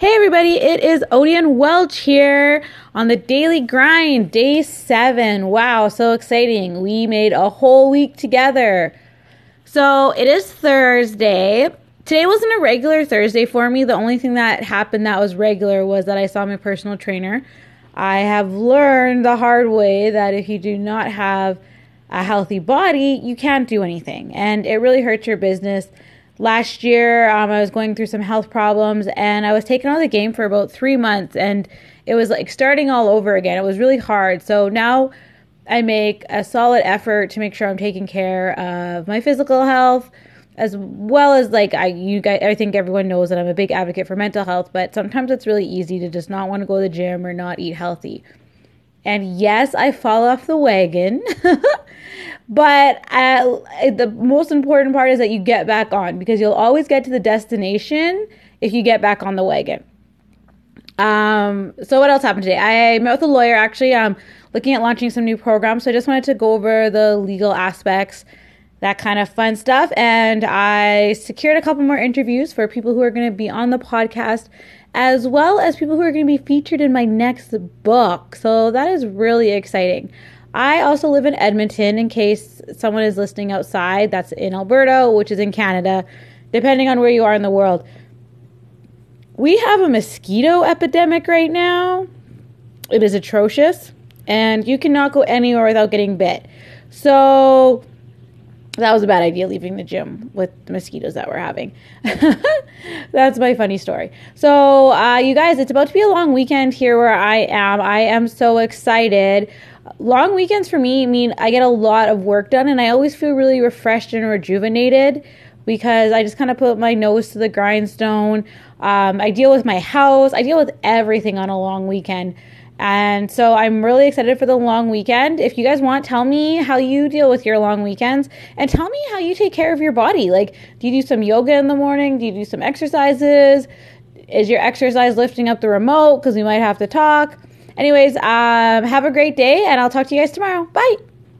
Hey everybody, it is Odian Welch here on the daily grind, day seven. Wow, so exciting. We made a whole week together. So it is Thursday. Today wasn't a regular Thursday for me. The only thing that happened that was regular was that I saw my personal trainer. I have learned the hard way that if you do not have a healthy body, you can't do anything. And it really hurts your business last year um, i was going through some health problems and i was taken out of the game for about three months and it was like starting all over again. It was really hard. So now i make a solid effort to make sure i'm taking care of my physical health as well as like i you guys i think everyone knows that i'm a big advocate for mental health but sometimes it's really easy to just not want to go to the gym or not eat healthy. And yes i fall off the wagon But uh, the most important part is that you get back on because you'll always get to the destination if you get back on the wagon. Um, so what else happened today? I met with a lawyer actually. Um, looking at launching some new programs. So I just wanted to go over the legal aspects, that kind of fun stuff. And I secured a couple more interviews for people who are going to be on the podcast, as well as people who are going to be featured in my next book. So that is really exciting. I also live in Edmonton in case someone is listening outside. That's in Alberta, which is in Canada, depending on where you are in the world. We have a mosquito epidemic right now. It is atrocious, and you cannot go anywhere without getting bit. So, that was a bad idea leaving the gym with the mosquitoes that we're having. That's my funny story. So, uh, you guys, it's about to be a long weekend here where I am. I am so excited. Long weekends for me mean I get a lot of work done and I always feel really refreshed and rejuvenated because I just kind of put my nose to the grindstone. Um, I deal with my house, I deal with everything on a long weekend. And so I'm really excited for the long weekend. If you guys want, tell me how you deal with your long weekends and tell me how you take care of your body. Like, do you do some yoga in the morning? Do you do some exercises? Is your exercise lifting up the remote? Because we might have to talk. Anyways, um, have a great day and I'll talk to you guys tomorrow. Bye.